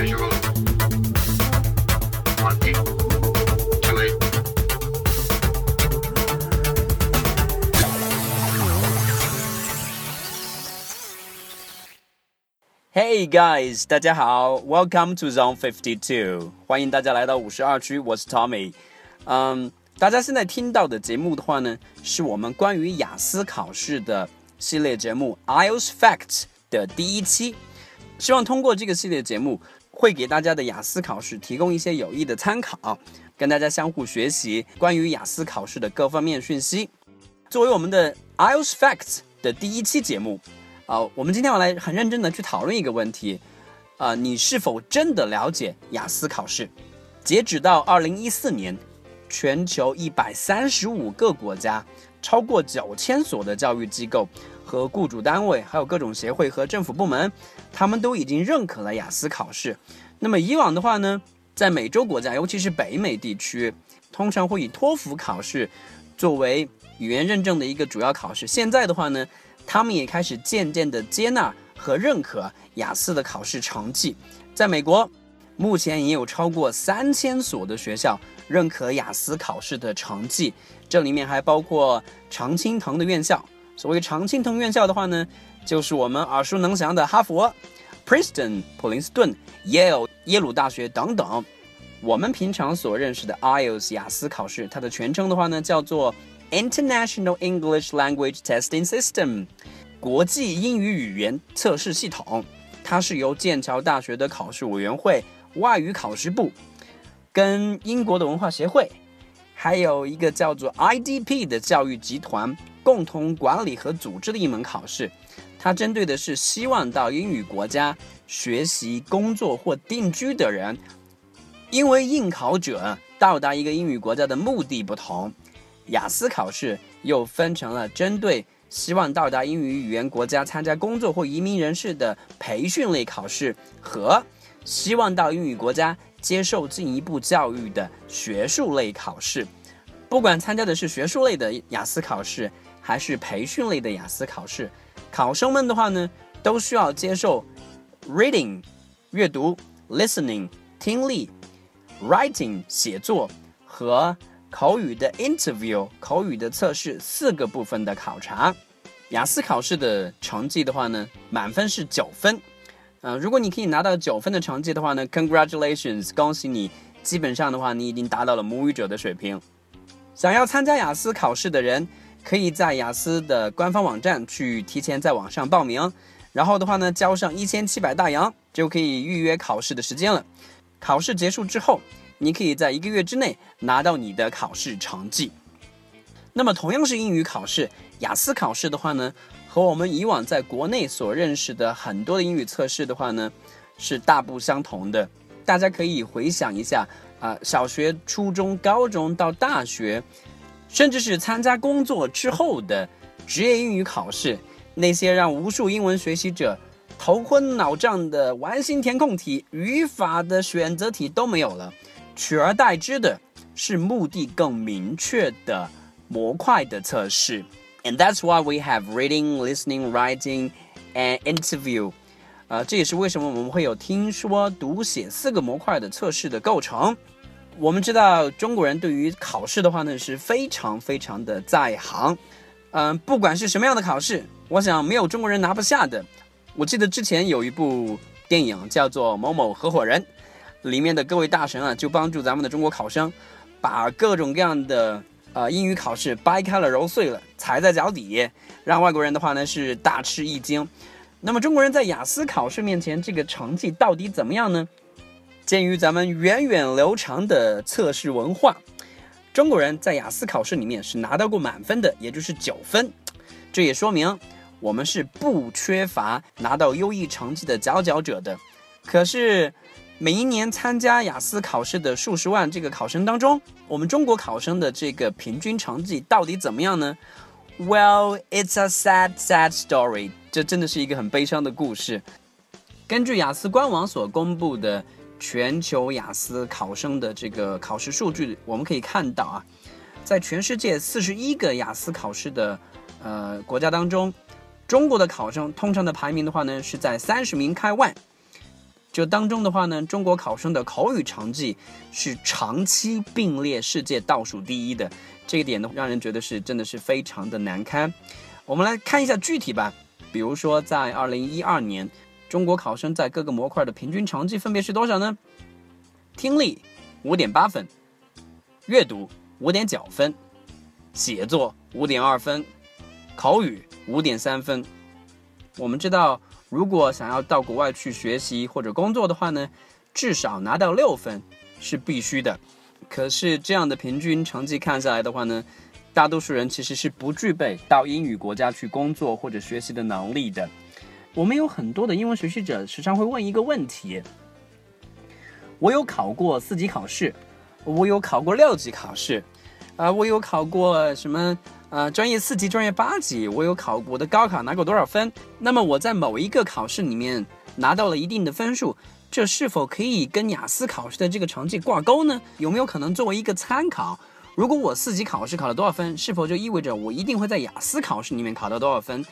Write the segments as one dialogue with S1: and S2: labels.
S1: Hey guys，大家好，Welcome to Zone Fifty Two，欢迎大家来到五十二区，我是 Tommy。嗯，大家现在听到的节目的话呢，是我们关于雅思考试的系列节目 Ielts Facts 的第一期，希望通过这个系列节目。会给大家的雅思考试提供一些有益的参考，跟大家相互学习关于雅思考试的各方面讯息。作为我们的 IELTS Facts 的第一期节目。啊，我们今天要来很认真的去讨论一个问题，啊，你是否真的了解雅思考试？截止到二零一四年，全球一百三十五个国家，超过九千所的教育机构和雇主单位，还有各种协会和政府部门，他们都已经认可了雅思考试。那么以往的话呢，在美洲国家，尤其是北美地区，通常会以托福考试作为语言认证的一个主要考试。现在的话呢，他们也开始渐渐地接纳和认可雅思的考试成绩。在美国，目前也有超过三千所的学校认可雅思考试的成绩，这里面还包括常青藤的院校。所谓常青藤院校的话呢，就是我们耳熟能详的哈佛、Princeton、普林斯顿、Yale、耶鲁大学等等。我们平常所认识的 IELTS 雅思考试，它的全称的话呢，叫做 International English Language Testing System，国际英语语言测试系统。它是由剑桥大学的考试委员会、外语考试部，跟英国的文化协会，还有一个叫做 IDP 的教育集团共同管理和组织的一门考试。它针对的是希望到英语国家学习、工作或定居的人，因为应考者到达一个英语国家的目的不同。雅思考试又分成了针对希望到达英语语言国家参加工作或移民人士的培训类考试，和希望到英语国家接受进一步教育的学术类考试。不管参加的是学术类的雅思考试，还是培训类的雅思考试，考生们的话呢，都需要接受 reading 阅读、listening 听力、writing 写作和口语的 interview 口语的测试四个部分的考察，雅思考试的成绩的话呢，满分是九分。嗯、如果你可以拿到九分的成绩的话呢，congratulations，恭喜你，基本上的话你已经达到了母语者的水平。想要参加雅思考试的人，可以在雅思的官方网站去提前在网上报名，然后的话呢，交上一千七百大洋就可以预约考试的时间了。考试结束之后，你可以在一个月之内拿到你的考试成绩。那么，同样是英语考试，雅思考试的话呢，和我们以往在国内所认识的很多的英语测试的话呢，是大不相同的。大家可以回想一下啊、小学、初中、高中到大学，甚至是参加工作之后的职业英语考试，那些让无数英文学习者头昏脑胀的完形填空题、语法的选择题都没有了。取而代之的是目的更明确的模块的测试，and that's why we have reading, listening, writing, and interview。呃，这也是为什么我们会有听说读写四个模块的测试的构成。我们知道中国人对于考试的话呢是非常非常的在行，嗯、不管是什么样的考试，我想没有中国人拿不下的。我记得之前有一部电影叫做《某某合伙人》。里面的各位大神啊，就帮助咱们的中国考生，把各种各样的呃英语考试掰开了揉碎了，踩在脚底，让外国人的话呢是大吃一惊。那么中国人在雅思考试面前，这个成绩到底怎么样呢？鉴于咱们源远流长的测试文化，中国人在雅思考试里面是拿到过满分的，也就是九分。这也说明我们是不缺乏拿到优异成绩的佼佼者的。可是。每一年参加雅思考试的数十万这个考生当中，我们中国考生的这个平均成绩到底怎么样呢？Well, it's a sad, sad story。这真的是一个很悲伤的故事。根据雅思官网所公布的全球雅思考生的这个考试数据，我们可以看到啊，在全世界四十一个雅思考试的呃国家当中，中国的考生通常的排名的话呢是在三十名开外。这当中的话呢，中国考生的口语成绩是长期并列世界倒数第一的，这一点呢，让人觉得是真的是非常的难堪。我们来看一下具体吧，比如说在二零一二年，中国考生在各个模块的平均成绩分别是多少呢？听力五点八分，阅读五点九分，写作五点二分，口语五点三分。我们知道。如果想要到国外去学习或者工作的话呢，至少拿到六分是必须的。可是这样的平均成绩看下来的话呢，大多数人其实是不具备到英语国家去工作或者学习的能力的。我们有很多的英文学习者时常会问一个问题：我有考过四级考试，我有考过六级考试，啊，我有考过什么？呃，专业四级、专业八级，我有考过的高考拿过多少分？那么我在某一个考试里面拿到了一定的分数，这是否可以跟雅思考试的这个成绩挂钩呢？有没有可能作为一个参考？如果我四级考试考了多少分，是否就意味着我一定会在雅思考试里面考到多少分？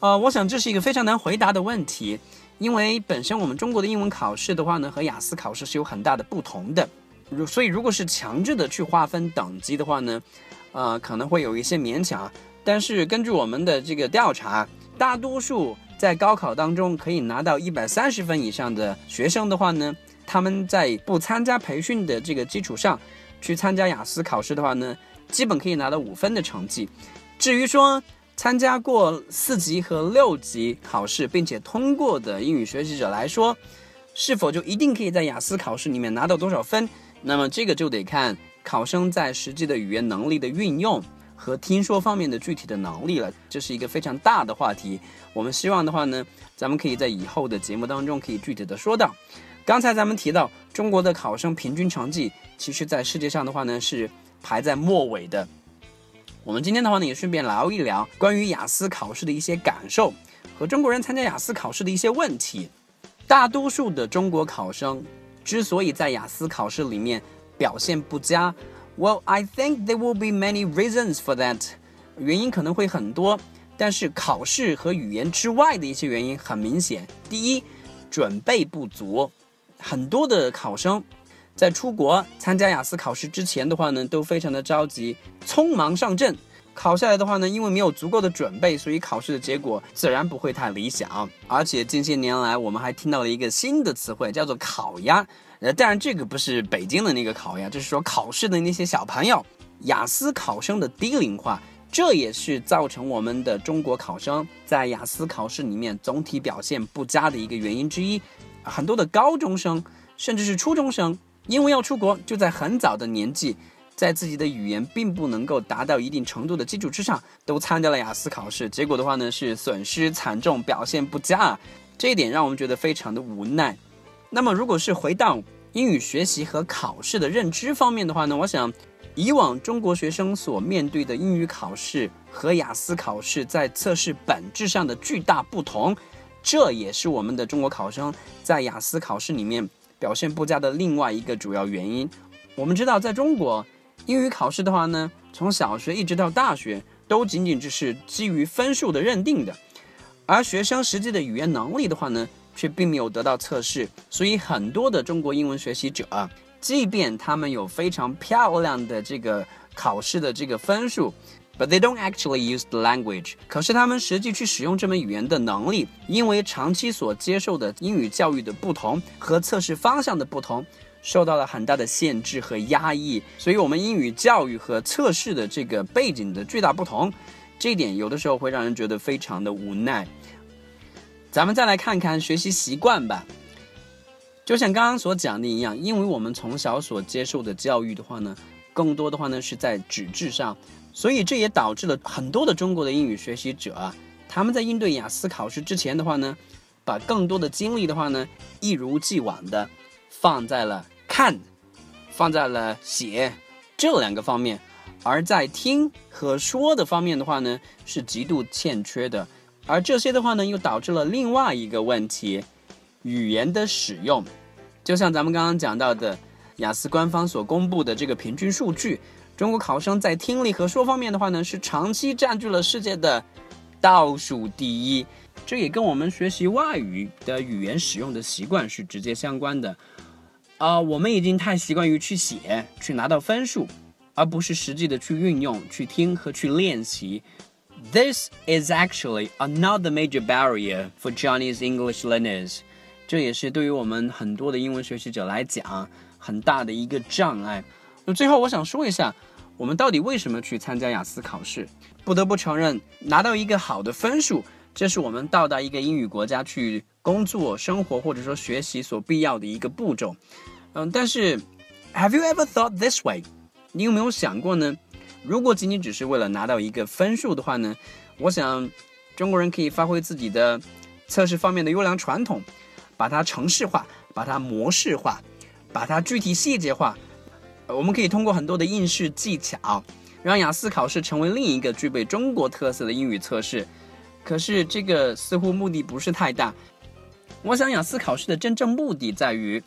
S1: 呃，我想这是一个非常难回答的问题，因为本身我们中国的英文考试的话呢，和雅思考试是有很大的不同的。如所以，如果是强制的去划分等级的话呢？呃，可能会有一些勉强，但是根据我们的这个调查，大多数在高考当中可以拿到一百三十分以上的学生的话呢，他们在不参加培训的这个基础上，去参加雅思考试的话呢，基本可以拿到五分的成绩。至于说参加过四级和六级考试并且通过的英语学习者来说，是否就一定可以在雅思考试里面拿到多少分？那么这个就得看。考生在实际的语言能力的运用和听说方面的具体的能力了，这是一个非常大的话题。我们希望的话呢，咱们可以在以后的节目当中可以具体的说到。刚才咱们提到中国的考生平均成绩，其实在世界上的话呢是排在末尾的。我们今天的话呢也顺便聊一聊关于雅思考试的一些感受和中国人参加雅思考试的一些问题。大多数的中国考生之所以在雅思考试里面，表现不佳，Well, I think there will be many reasons for that。原因可能会很多，但是考试和语言之外的一些原因很明显。第一，准备不足。很多的考生在出国参加雅思考试之前的话呢，都非常的着急，匆忙上阵。考下来的话呢，因为没有足够的准备，所以考试的结果自然不会太理想。而且近些年来，我们还听到了一个新的词汇，叫做“烤鸭”。呃，当然这个不是北京的那个烤鸭，就是说考试的那些小朋友，雅思考生的低龄化，这也是造成我们的中国考生在雅思考试里面总体表现不佳的一个原因之一。很多的高中生甚至是初中生，因为要出国，就在很早的年纪。在自己的语言并不能够达到一定程度的基础之上，都参加了雅思考试，结果的话呢是损失惨重，表现不佳啊，这一点让我们觉得非常的无奈。那么，如果是回到英语学习和考试的认知方面的话呢，我想，以往中国学生所面对的英语考试和雅思考试在测试本质上的巨大不同，这也是我们的中国考生在雅思考试里面表现不佳的另外一个主要原因。我们知道，在中国。英语考试的话呢，从小学一直到大学，都仅仅只是基于分数的认定的，而学生实际的语言能力的话呢，却并没有得到测试。所以很多的中国英文学习者啊，即便他们有非常漂亮的这个考试的这个分数，but they don't actually use the language。可是他们实际去使用这门语言的能力，因为长期所接受的英语教育的不同和测试方向的不同。受到了很大的限制和压抑，所以，我们英语教育和测试的这个背景的巨大不同，这一点有的时候会让人觉得非常的无奈。咱们再来看看学习习惯吧，就像刚刚所讲的一样，因为我们从小所接受的教育的话呢，更多的话呢是在纸质上，所以这也导致了很多的中国的英语学习者啊，他们在应对雅思考试之前的话呢，把更多的精力的话呢，一如既往的。放在了看，放在了写这两个方面，而在听和说的方面的话呢，是极度欠缺的。而这些的话呢，又导致了另外一个问题：语言的使用。就像咱们刚刚讲到的，雅思官方所公布的这个平均数据，中国考生在听力和说方面的话呢，是长期占据了世界的倒数第一。这也跟我们学习外语的语言使用的习惯是直接相关的。啊，我们已经太习惯于去写，去拿到分数，而不是实际的去运用、去听和去练习。This is actually another major barrier for Chinese English learners。这也是对于我们很多的英文学习者来讲很大的一个障碍。那最后我想说一下，我们到底为什么去参加雅思考试？不得不承认，拿到一个好的分数。这是我们到达一个英语国家去工作、生活或者说学习所必要的一个步骤。嗯，但是，Have you ever thought this way？你有没有想过呢？如果仅仅只是为了拿到一个分数的话呢？我想，中国人可以发挥自己的测试方面的优良传统，把它程式化，把它模式化，把它具体细节化。我们可以通过很多的应试技巧，让雅思考试成为另一个具备中国特色的英语测试。可是这个似乎目的不是太大。我想雅思考试的真正目的在于，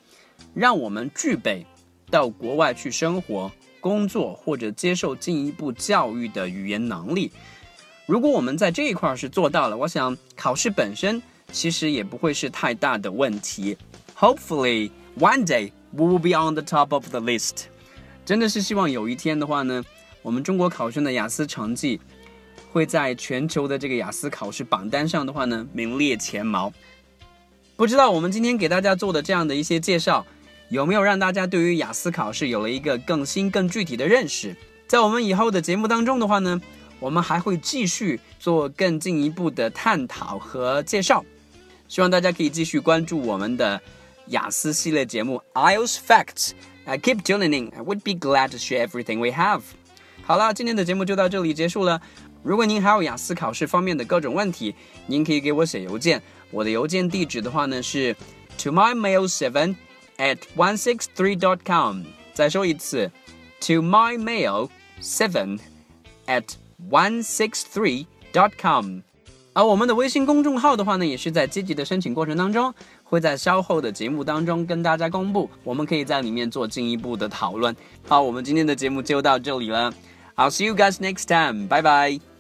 S1: 让我们具备到国外去生活、工作或者接受进一步教育的语言能力。如果我们在这一块是做到了，我想考试本身其实也不会是太大的问题。Hopefully one day we will be on the top of the list。真的是希望有一天的话呢，我们中国考生的雅思成绩。会在全球的这个雅思考试榜单上的话呢，名列前茅。不知道我们今天给大家做的这样的一些介绍，有没有让大家对于雅思考试有了一个更新、更具体的认识？在我们以后的节目当中的话呢，我们还会继续做更进一步的探讨和介绍。希望大家可以继续关注我们的雅思系列节目 IELTS Facts。I keep tuning in. I would be glad to share everything we have. 好了，今天的节目就到这里结束了。如果您还有雅思考试方面的各种问题，您可以给我写邮件。我的邮件地址的话呢是 to my mail seven at one six three dot com。再说一次，to my mail seven at one six three dot com。而我们的微信公众号的话呢，也是在积极的申请过程当中， 会在稍后的节目当中跟大家公布，我们可以在里面做进一步的讨论。好，我们今天的节目就到这里了。I'll see you guys next time. 拜拜